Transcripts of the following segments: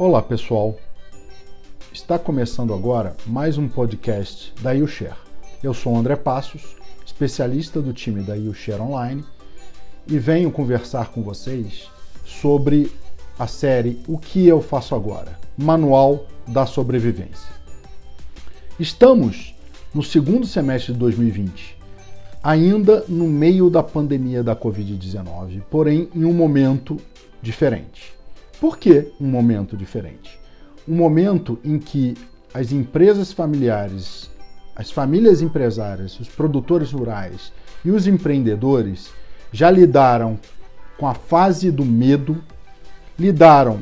Olá pessoal, está começando agora mais um podcast da YouShare. Eu sou André Passos, especialista do time da YouShare Online e venho conversar com vocês sobre a série O que eu faço agora? Manual da Sobrevivência. Estamos no segundo semestre de 2020, ainda no meio da pandemia da Covid-19, porém em um momento diferente. Por que um momento diferente? Um momento em que as empresas familiares, as famílias empresárias, os produtores rurais e os empreendedores já lidaram com a fase do medo, lidaram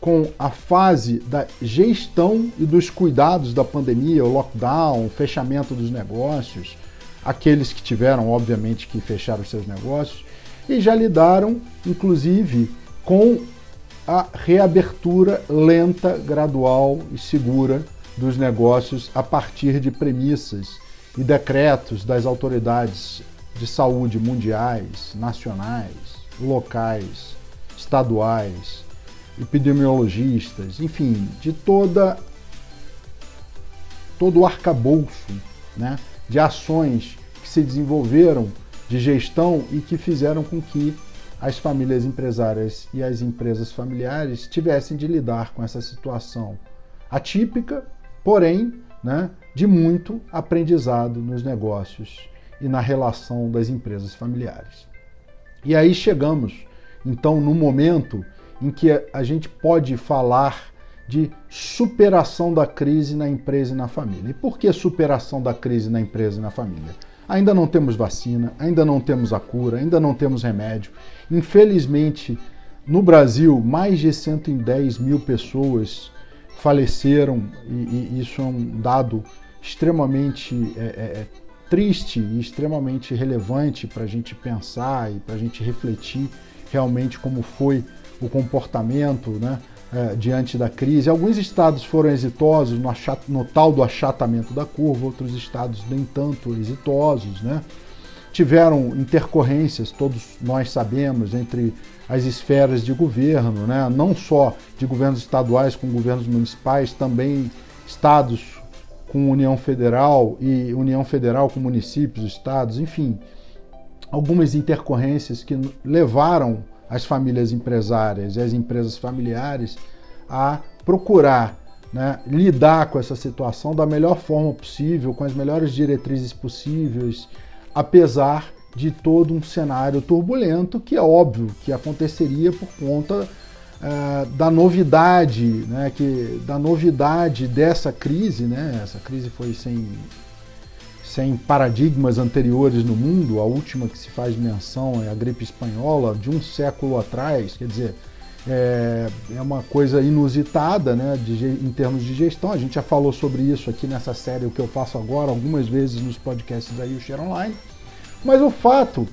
com a fase da gestão e dos cuidados da pandemia, o lockdown, o fechamento dos negócios, aqueles que tiveram, obviamente, que fechar os seus negócios, e já lidaram, inclusive, com a reabertura lenta, gradual e segura dos negócios a partir de premissas e decretos das autoridades de saúde mundiais, nacionais, locais, estaduais, epidemiologistas, enfim, de toda todo o arcabouço né, de ações que se desenvolveram de gestão e que fizeram com que as famílias empresárias e as empresas familiares tivessem de lidar com essa situação atípica, porém, né, de muito aprendizado nos negócios e na relação das empresas familiares. E aí chegamos, então, no momento em que a gente pode falar de superação da crise na empresa e na família. E por que superação da crise na empresa e na família? Ainda não temos vacina, ainda não temos a cura, ainda não temos remédio. Infelizmente, no Brasil, mais de 110 mil pessoas faleceram, e, e isso é um dado extremamente é, é, é triste e extremamente relevante para a gente pensar e para a gente refletir realmente como foi o comportamento né, é, diante da crise. Alguns estados foram exitosos no, no, tal do achatamento da curva, outros estados nem tanto exitosos. Né? Tiveram intercorrências, todos nós sabemos, entre as esferas de governo, né? não só de governos estaduais com governos municipais, também estados com União Federal e União Federal com municípios, estados, enfim, algumas intercorrências que levaram as famílias empresárias e as empresas familiares a procurar né, lidar com essa situação da melhor forma possível, com as melhores diretrizes possíveis, apesar de todo um cenário turbulento que é óbvio que aconteceria por conta uh, da novidade, né, que, da novidade dessa crise, né, essa crise foi sem sem paradigmas anteriores no mundo, a última que se faz menção é a gripe espanhola, de um século atrás, quer dizer, é, é uma coisa inusitada né, de, em termos de gestão. A gente já falou sobre isso aqui nessa série, o que eu faço agora, algumas vezes nos podcasts da Share Online. Mas o fato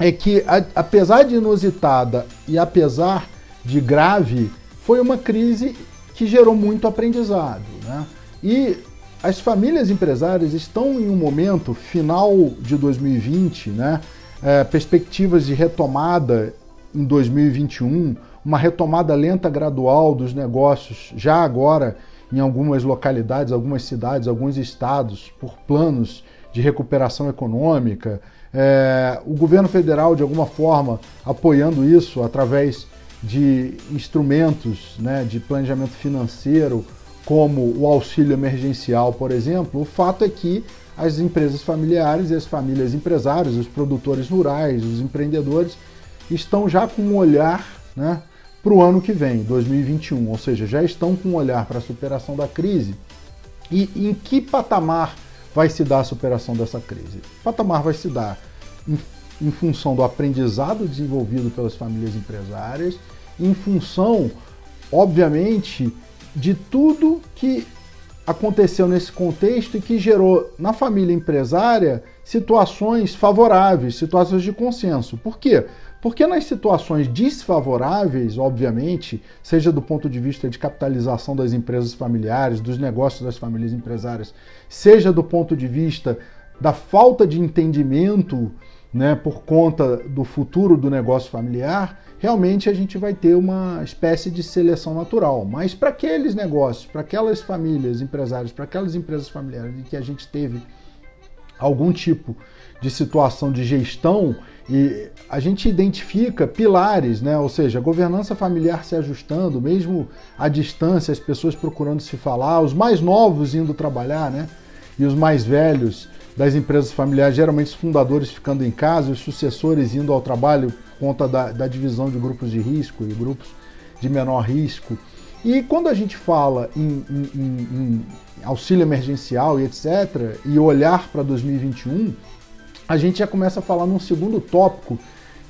é que, a, apesar de inusitada e apesar de grave, foi uma crise que gerou muito aprendizado. Né? E as famílias empresárias estão em um momento final de 2020, né? É, perspectivas de retomada em 2021, uma retomada lenta gradual dos negócios já agora em algumas localidades, algumas cidades, alguns estados, por planos de recuperação econômica. É, o governo federal, de alguma forma, apoiando isso através de instrumentos né, de planejamento financeiro como o auxílio emergencial, por exemplo, o fato é que as empresas familiares e as famílias empresárias, os produtores rurais, os empreendedores, estão já com um olhar né, para o ano que vem, 2021, ou seja, já estão com um olhar para a superação da crise. E em que patamar vai se dar a superação dessa crise? O patamar vai se dar em, em função do aprendizado desenvolvido pelas famílias empresárias, em função, obviamente, de tudo que aconteceu nesse contexto e que gerou na família empresária situações favoráveis, situações de consenso. Por quê? Porque nas situações desfavoráveis, obviamente, seja do ponto de vista de capitalização das empresas familiares, dos negócios das famílias empresárias, seja do ponto de vista da falta de entendimento né, por conta do futuro do negócio familiar, realmente a gente vai ter uma espécie de seleção natural. Mas para aqueles negócios, para aquelas famílias empresárias, para aquelas empresas familiares em que a gente teve algum tipo de situação de gestão e a gente identifica pilares, né? ou seja, a governança familiar se ajustando, mesmo à distância, as pessoas procurando se falar, os mais novos indo trabalhar, né? e os mais velhos das empresas familiares, geralmente os fundadores ficando em casa, os sucessores indo ao trabalho conta da, da divisão de grupos de risco e grupos de menor risco. E quando a gente fala em, em, em, em auxílio emergencial e etc., e olhar para 2021, a gente já começa a falar num segundo tópico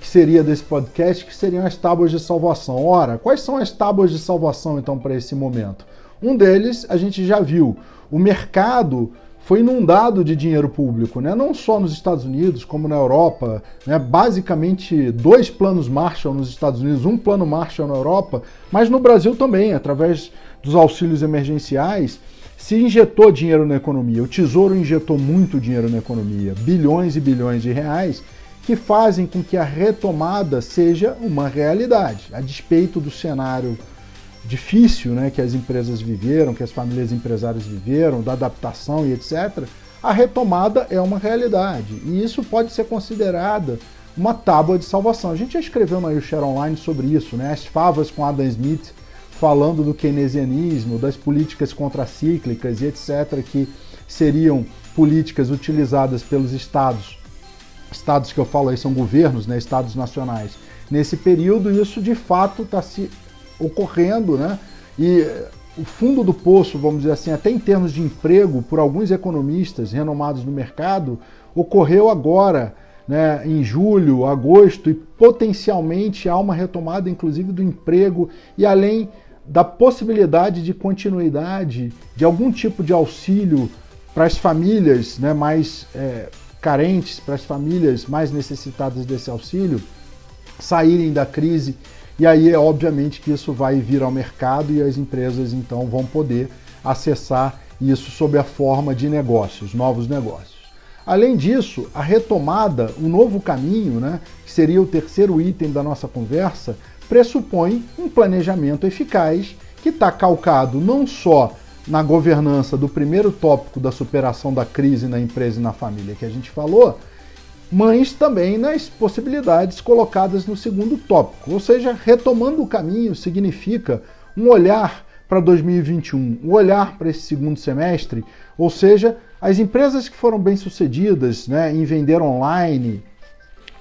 que seria desse podcast, que seriam as tábuas de salvação. Ora, quais são as tábuas de salvação então para esse momento? Um deles a gente já viu. O mercado foi inundado de dinheiro público, né? não só nos Estados Unidos, como na Europa. Né? Basicamente, dois planos Marshall nos Estados Unidos, um plano Marshall na Europa, mas no Brasil também, através dos auxílios emergenciais, se injetou dinheiro na economia. O Tesouro injetou muito dinheiro na economia, bilhões e bilhões de reais, que fazem com que a retomada seja uma realidade, a despeito do cenário difícil né, que as empresas viveram, que as famílias empresárias viveram, da adaptação e etc., a retomada é uma realidade. E isso pode ser considerada uma tábua de salvação. A gente já escreveu no Share Online sobre isso, né? As favas com Adam Smith falando do keynesianismo, das políticas contracíclicas e etc., que seriam políticas utilizadas pelos estados. Estados que eu falo aí são governos, né? estados nacionais. Nesse período, isso de fato está se ocorrendo, né? E o fundo do poço, vamos dizer assim, até em termos de emprego, por alguns economistas renomados no mercado, ocorreu agora, né, em julho, agosto, e potencialmente há uma retomada, inclusive, do emprego e além da possibilidade de continuidade de algum tipo de auxílio para as famílias né, mais é, carentes, para as famílias mais necessitadas desse auxílio, saírem da crise e aí é obviamente que isso vai vir ao mercado e as empresas então vão poder acessar isso sob a forma de negócios, novos negócios. Além disso, a retomada, um novo caminho, né, que seria o terceiro item da nossa conversa, pressupõe um planejamento eficaz que está calcado não só na governança do primeiro tópico da superação da crise na empresa e na família que a gente falou, mas também nas possibilidades colocadas no segundo tópico. Ou seja, retomando o caminho significa um olhar para 2021, um olhar para esse segundo semestre, ou seja, as empresas que foram bem-sucedidas né, em vender online,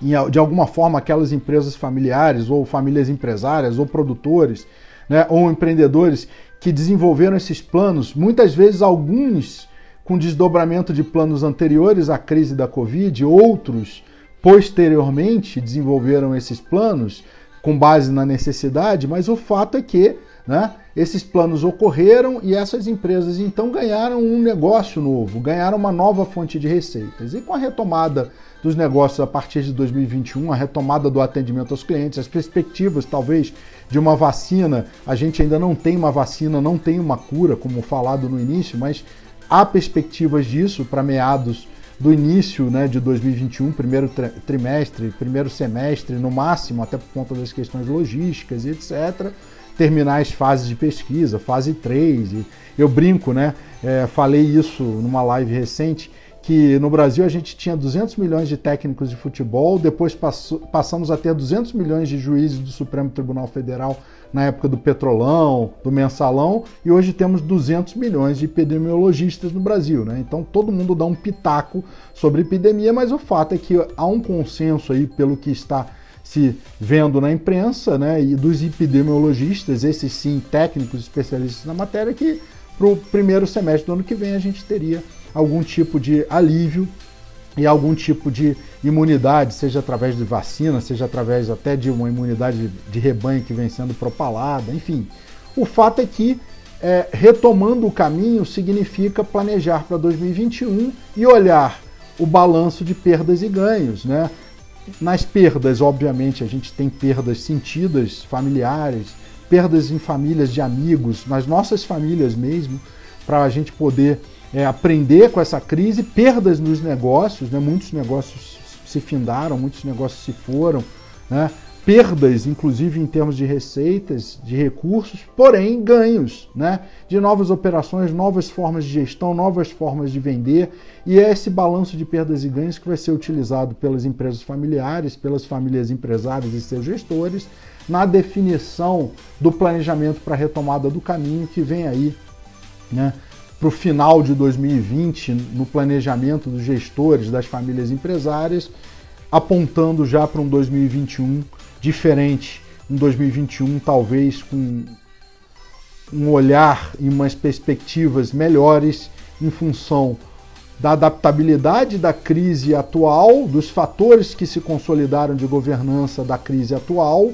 de alguma forma aquelas empresas familiares ou famílias empresárias ou produtores né, ou empreendedores que desenvolveram esses planos, muitas vezes alguns com desdobramento de planos anteriores à crise da Covid, outros posteriormente desenvolveram esses planos com base na necessidade, mas o fato é que né, esses planos ocorreram e essas empresas então ganharam um negócio novo, ganharam uma nova fonte de receitas. E com a retomada dos negócios a partir de 2021, a retomada do atendimento aos clientes, as perspectivas talvez de uma vacina, a gente ainda não tem uma vacina, não tem uma cura, como falado no início, mas Há perspectivas disso para meados do início né, de 2021, primeiro trimestre, primeiro semestre, no máximo, até por conta das questões logísticas e etc. Terminar as fases de pesquisa, fase 3. E eu brinco, né? É, falei isso numa live recente, que no Brasil a gente tinha 200 milhões de técnicos de futebol, depois passamos a ter 200 milhões de juízes do Supremo Tribunal Federal na época do Petrolão, do Mensalão, e hoje temos 200 milhões de epidemiologistas no Brasil. Né? Então todo mundo dá um pitaco sobre epidemia, mas o fato é que há um consenso aí pelo que está se vendo na imprensa, né, e dos epidemiologistas, esses sim técnicos especialistas na matéria, que para o primeiro semestre do ano que vem a gente teria algum tipo de alívio e algum tipo de imunidade, seja através de vacina, seja através até de uma imunidade de rebanho que vem sendo propalada, enfim. O fato é que é, retomando o caminho significa planejar para 2021 e olhar o balanço de perdas e ganhos, né? Nas perdas, obviamente, a gente tem perdas sentidas, familiares, perdas em famílias de amigos, nas nossas famílias mesmo, para a gente poder é, aprender com essa crise, perdas nos negócios, né? muitos negócios se findaram, muitos negócios se foram, né? perdas, inclusive em termos de receitas, de recursos, porém ganhos, né? De novas operações, novas formas de gestão, novas formas de vender, e é esse balanço de perdas e ganhos que vai ser utilizado pelas empresas familiares, pelas famílias empresárias e seus gestores, na definição do planejamento para a retomada do caminho que vem aí, né? Para o final de 2020, no planejamento dos gestores, das famílias empresárias, apontando já para um 2021 diferente. Em 2021, talvez com um olhar e umas perspectivas melhores em função da adaptabilidade da crise atual, dos fatores que se consolidaram de governança da crise atual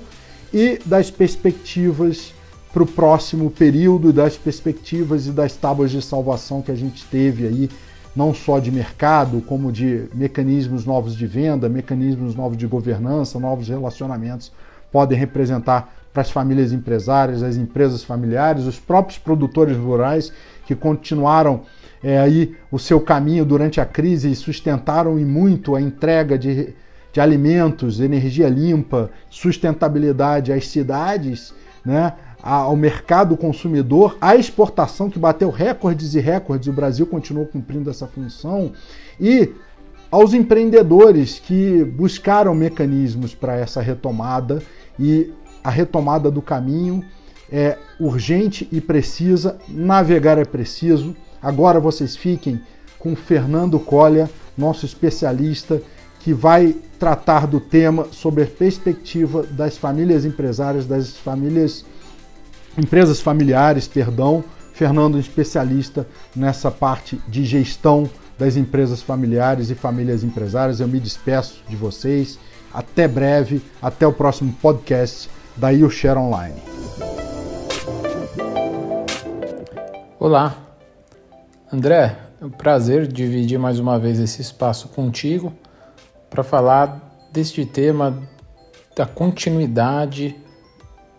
e das perspectivas para o próximo período, das perspectivas e das tábuas de salvação que a gente teve aí, não só de mercado, como de mecanismos novos de venda, mecanismos novos de governança, novos relacionamentos podem representar para as famílias empresárias, as empresas familiares, os próprios produtores rurais que continuaram é, aí o seu caminho durante a crise e sustentaram e muito a entrega de, de alimentos, energia limpa, sustentabilidade às cidades, né? Ao mercado consumidor, a exportação que bateu recordes e recordes, o Brasil continuou cumprindo essa função, e aos empreendedores que buscaram mecanismos para essa retomada e a retomada do caminho é urgente e precisa, navegar é preciso. Agora vocês fiquem com Fernando Colha, nosso especialista, que vai tratar do tema sobre a perspectiva das famílias empresárias, das famílias empresas familiares, perdão. Fernando, especialista nessa parte de gestão das empresas familiares e famílias empresárias. Eu me despeço de vocês. Até breve, até o próximo podcast da Share Online. Olá, André, é um prazer dividir mais uma vez esse espaço contigo para falar deste tema da continuidade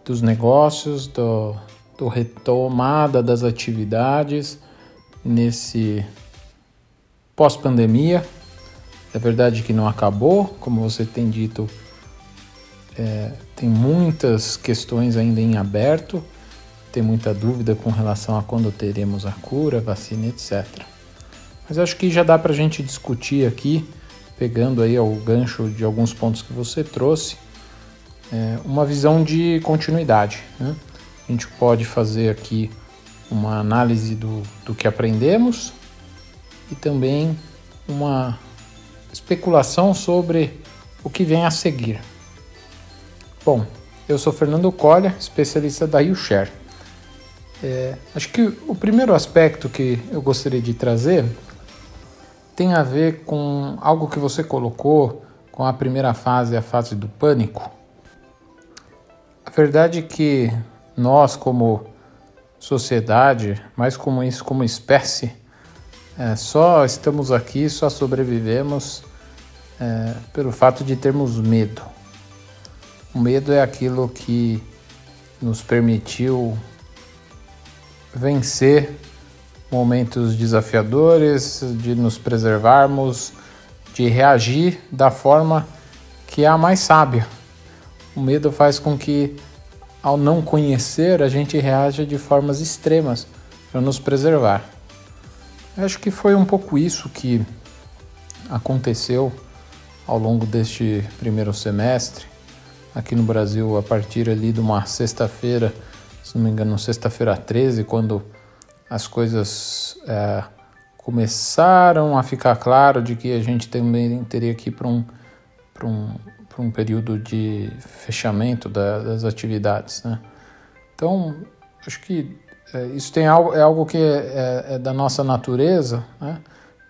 dos negócios, do, do retomada das atividades nesse pós-pandemia. É verdade que não acabou, como você tem dito, é, tem muitas questões ainda em aberto, tem muita dúvida com relação a quando teremos a cura, vacina, etc. Mas acho que já dá para a gente discutir aqui, pegando aí o gancho de alguns pontos que você trouxe, é, uma visão de continuidade. Né? A gente pode fazer aqui uma análise do, do que aprendemos e também uma especulação sobre o que vem a seguir. Bom, eu sou Fernando Colha, especialista da YouShare. É, acho que o primeiro aspecto que eu gostaria de trazer tem a ver com algo que você colocou com a primeira fase, a fase do pânico. A verdade é que nós, como sociedade, mais como isso, como espécie, é, só estamos aqui, só sobrevivemos é, pelo fato de termos medo. O medo é aquilo que nos permitiu vencer momentos desafiadores, de nos preservarmos, de reagir da forma que é a mais sábia. O medo faz com que, ao não conhecer, a gente reaja de formas extremas para nos preservar. Acho que foi um pouco isso que aconteceu ao longo deste primeiro semestre aqui no Brasil a partir ali de uma sexta-feira, se não me engano, sexta-feira 13, quando as coisas é, começaram a ficar claro de que a gente também teria que ir para um, um, um período de fechamento da, das atividades. Né? Então, acho que é, isso tem algo, é algo que é, é, é da nossa natureza, né?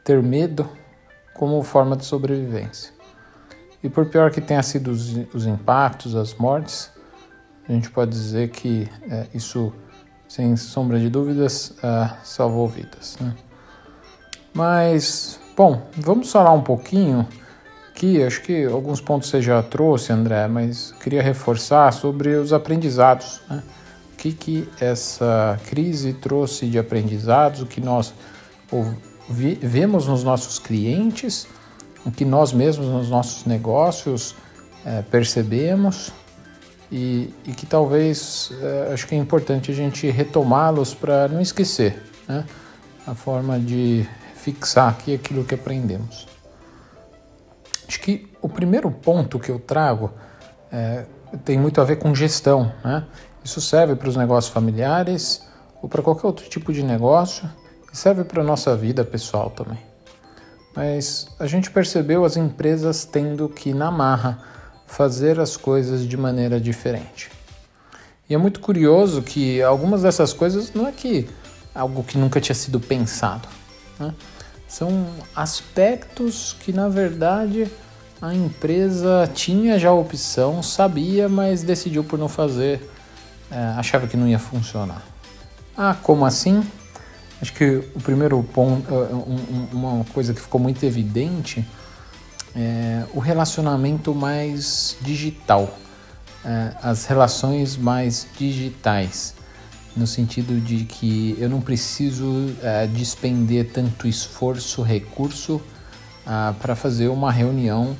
ter medo como forma de sobrevivência. E por pior que tenha sido os, os impactos, as mortes, a gente pode dizer que é, isso, sem sombra de dúvidas, é, salvou vidas. Né? Mas, bom, vamos falar um pouquinho aqui, acho que alguns pontos você já trouxe, André, mas queria reforçar sobre os aprendizados. Né? que, que essa crise trouxe de aprendizados, o que nós vemos nos nossos clientes, o que nós mesmos nos nossos negócios é, percebemos e, e, que talvez é, acho que é importante a gente retomá-los para não esquecer né? a forma de fixar aqui aquilo que aprendemos. Acho que o primeiro ponto que eu trago é, tem muito a ver com gestão. Né? Isso serve para os negócios familiares ou para qualquer outro tipo de negócio e serve para a nossa vida pessoal também. Mas a gente percebeu as empresas tendo que, na marra, fazer as coisas de maneira diferente. E é muito curioso que algumas dessas coisas não é que algo que nunca tinha sido pensado. Né? São aspectos que, na verdade, a empresa tinha já a opção, sabia, mas decidiu por não fazer, é, achava que não ia funcionar. Ah, como assim? Acho que o primeiro ponto, é, uma coisa que ficou muito evidente é o relacionamento mais digital, é, as relações mais digitais, no sentido de que eu não preciso é, despender tanto esforço, recurso ah, para fazer uma reunião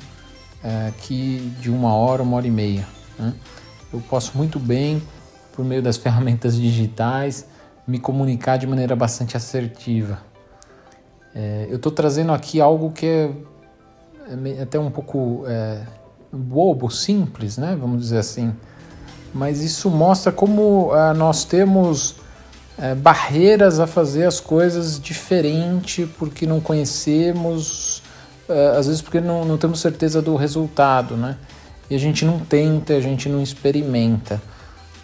é, que de uma hora, uma hora e meia. Né? Eu posso muito bem, por meio das ferramentas digitais, me comunicar de maneira bastante assertiva. É, eu estou trazendo aqui algo que é, é até um pouco é, bobo, simples, né? Vamos dizer assim. Mas isso mostra como é, nós temos é, barreiras a fazer as coisas diferente porque não conhecemos é, às vezes porque não, não temos certeza do resultado, né? E a gente não tenta, a gente não experimenta.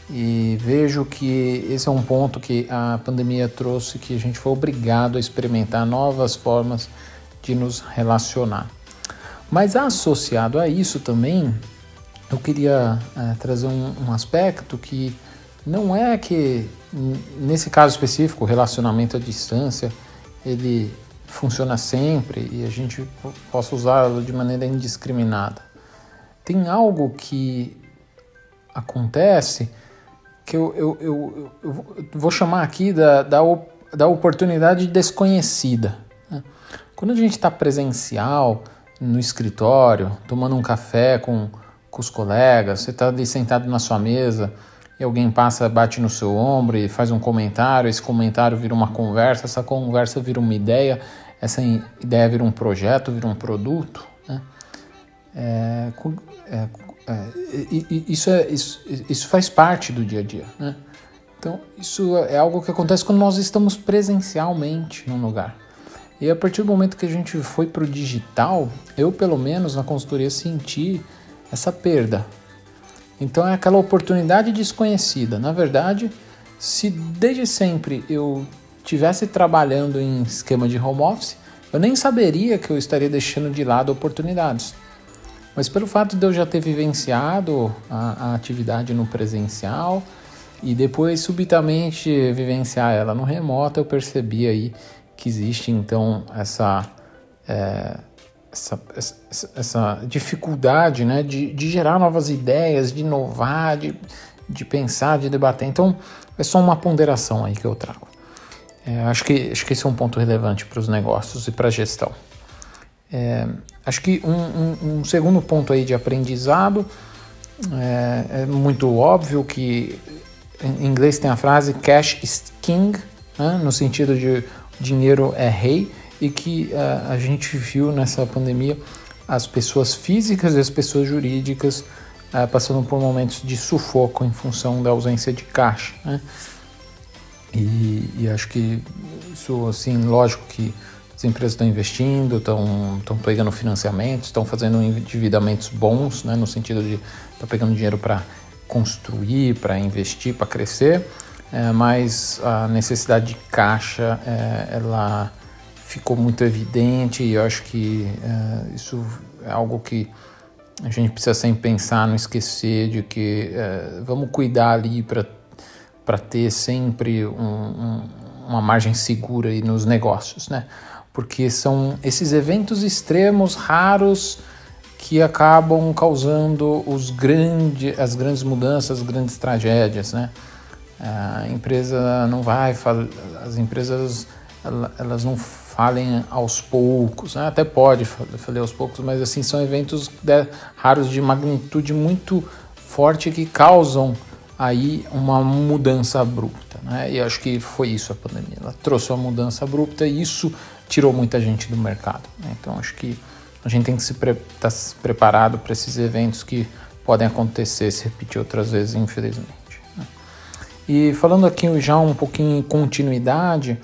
E vejo que esse é um ponto que a pandemia trouxe, que a gente foi obrigado a experimentar novas formas de nos relacionar. Mas associado a isso também, eu queria é, trazer um, um, aspecto que não é que, nesse caso específico, o relacionamento à distância, ele funciona sempre e a gente possa usá-lo de maneira indiscriminada. Tem algo que acontece que eu, eu, eu, eu vou chamar aqui da, da, da oportunidade desconhecida. Né? Quando a gente está presencial, no escritório, tomando um café com, com os colegas, você está ali sentado na sua mesa e alguém passa, bate no seu ombro e faz um comentário, esse comentário vira uma conversa, essa conversa vira uma ideia, essa ideia vira um projeto, vira um produto. Né? É, é, é, isso, é, isso, isso faz parte do dia a dia. Né? Então, isso é algo que acontece quando nós estamos presencialmente num lugar. E a partir do momento que a gente foi para o digital, eu, pelo menos na consultoria, senti essa perda. Então, é aquela oportunidade desconhecida. Na verdade, se desde sempre eu tivesse trabalhando em esquema de home office, eu nem saberia que eu estaria deixando de lado oportunidades. Mas pelo fato de eu já ter vivenciado a, a atividade no presencial e depois subitamente vivenciar ela no remoto, eu percebi aí que existe então essa, é, essa, essa, essa, dificuldade né, de, de gerar novas ideias, de inovar, de, de pensar, de debater. Então é só uma ponderação aí que eu trago. É, acho, que, acho que esse é um ponto relevante para os negócios e para a gestão. É, acho que um, um, um, segundo ponto aí de aprendizado é, é, muito óbvio que em inglês tem a frase cash is king, né, no sentido de dinheiro é rei e que uh, a gente viu nessa pandemia as pessoas físicas e as pessoas jurídicas uh, passando por momentos de sufoco em função da ausência de caixa. Né? E, e, acho que isso, assim, lógico que as empresas estão investindo, estão, estão pegando financiamentos, estão fazendo endividamentos bons, né, no sentido de estar tá pegando dinheiro para construir, para investir, para crescer, é, mas a necessidade de caixa é, ela ficou muito evidente e eu acho que é, isso é algo que a gente precisa sempre pensar, não esquecer de que é, vamos cuidar ali para ter sempre um, um, uma margem segura aí nos negócios, né? porque são esses eventos extremos, raros, que acabam causando os grande, as grandes mudanças, as grandes tragédias, né? A empresa não vai, as empresas elas não falem aos poucos, né? até pode fazer aos poucos, mas assim são eventos de, raros de magnitude muito forte que causam aí uma mudança abrupta, né? E acho que foi isso a pandemia, ela trouxe uma mudança abrupta e isso tirou muita gente do mercado. Né? Então acho que a gente tem que se pre estar tá preparado para esses eventos que podem acontecer, se repetir outras vezes, infelizmente. Né? E falando aqui já um pouquinho em continuidade,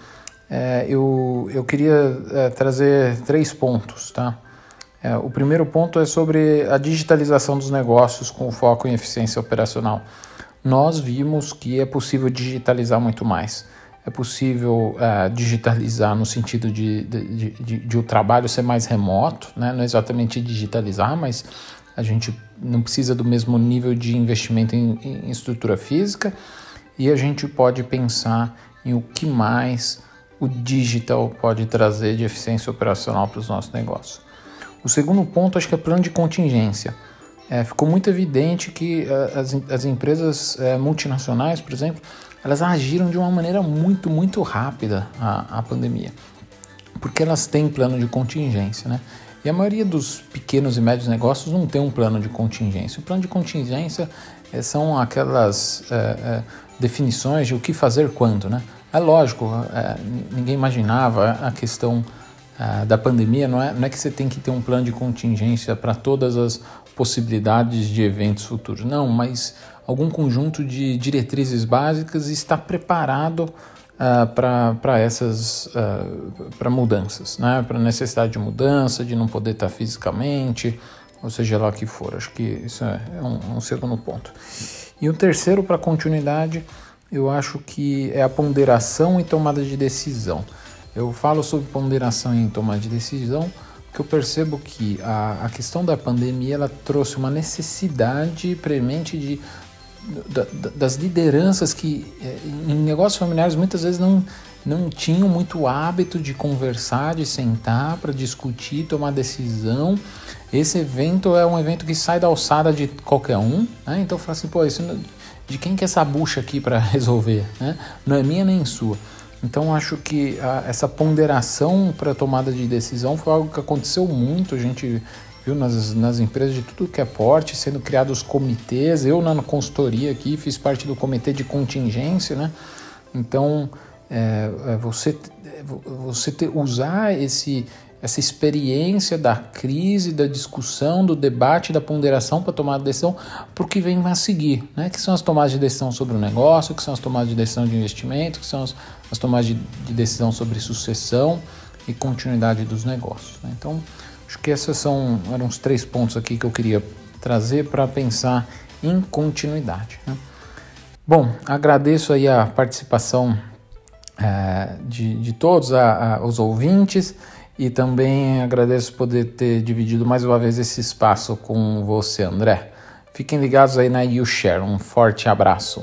é, eu, eu queria é, trazer três pontos, tá? É, o primeiro ponto é sobre a digitalização dos negócios com foco em eficiência operacional. Nós vimos que é possível digitalizar muito mais. É possível uh, digitalizar no sentido de, de, de, de, o trabalho ser mais remoto, né? não exatamente digitalizar, mas a gente não precisa do mesmo nível de investimento em, em estrutura física e a gente pode pensar em o que mais o digital pode trazer de eficiência operacional para os nossos negócios. O segundo ponto, acho que é plano de contingência. É, ficou muito evidente que uh, as, as empresas uh, multinacionais, por exemplo, elas agiram de uma maneira muito, muito rápida a pandemia, porque elas têm plano de contingência, né? E a maioria dos pequenos e médios negócios não tem um plano de contingência. O plano de contingência é, são aquelas é, definições de o que fazer quando, né? É lógico, é, ninguém imaginava a questão é, da pandemia, não é, não é que você tem que ter um plano de contingência para todas as possibilidades de eventos futuros, não, mas algum conjunto de diretrizes básicas e estar preparado uh, para essas uh, para mudanças, né? para necessidade de mudança, de não poder estar fisicamente, ou seja lá o que for. Acho que isso é um, um segundo ponto. E o terceiro, para continuidade, eu acho que é a ponderação e tomada de decisão. Eu falo sobre ponderação e tomada de decisão porque eu percebo que a, a questão da pandemia ela trouxe uma necessidade premente de da, das lideranças que é, em negócios familiares muitas vezes não, não tinham muito hábito de conversar, de sentar para discutir, tomar decisão. Esse evento é um evento que sai da alçada de qualquer um, né? então fala assim, pô, isso de quem que é essa bucha aqui para resolver? Né? Não é minha nem sua. Então acho que a, essa ponderação para tomada de decisão foi algo que aconteceu muito. A gente viu nas, nas empresas de tudo que é porte sendo criados comitês. Eu na consultoria aqui fiz parte do comitê de contingência, né? Então é, é você você ter, usar esse essa experiência da crise, da discussão, do debate, da ponderação para tomar a decisão, para o que vem a seguir, né? que são as tomadas de decisão sobre o negócio, que são as tomadas de decisão de investimento, que são as, as tomadas de, de, decisão sobre sucessão e continuidade dos negócios. Né? Então, acho que esses são, eram os três pontos aqui que eu queria trazer para pensar em continuidade. Né? Bom, agradeço aí a participação é, de, de todos a, a, os ouvintes e também agradeço poder ter dividido mais uma vez esse espaço com você, André. Fiquem ligados aí na YouShare. Um forte abraço.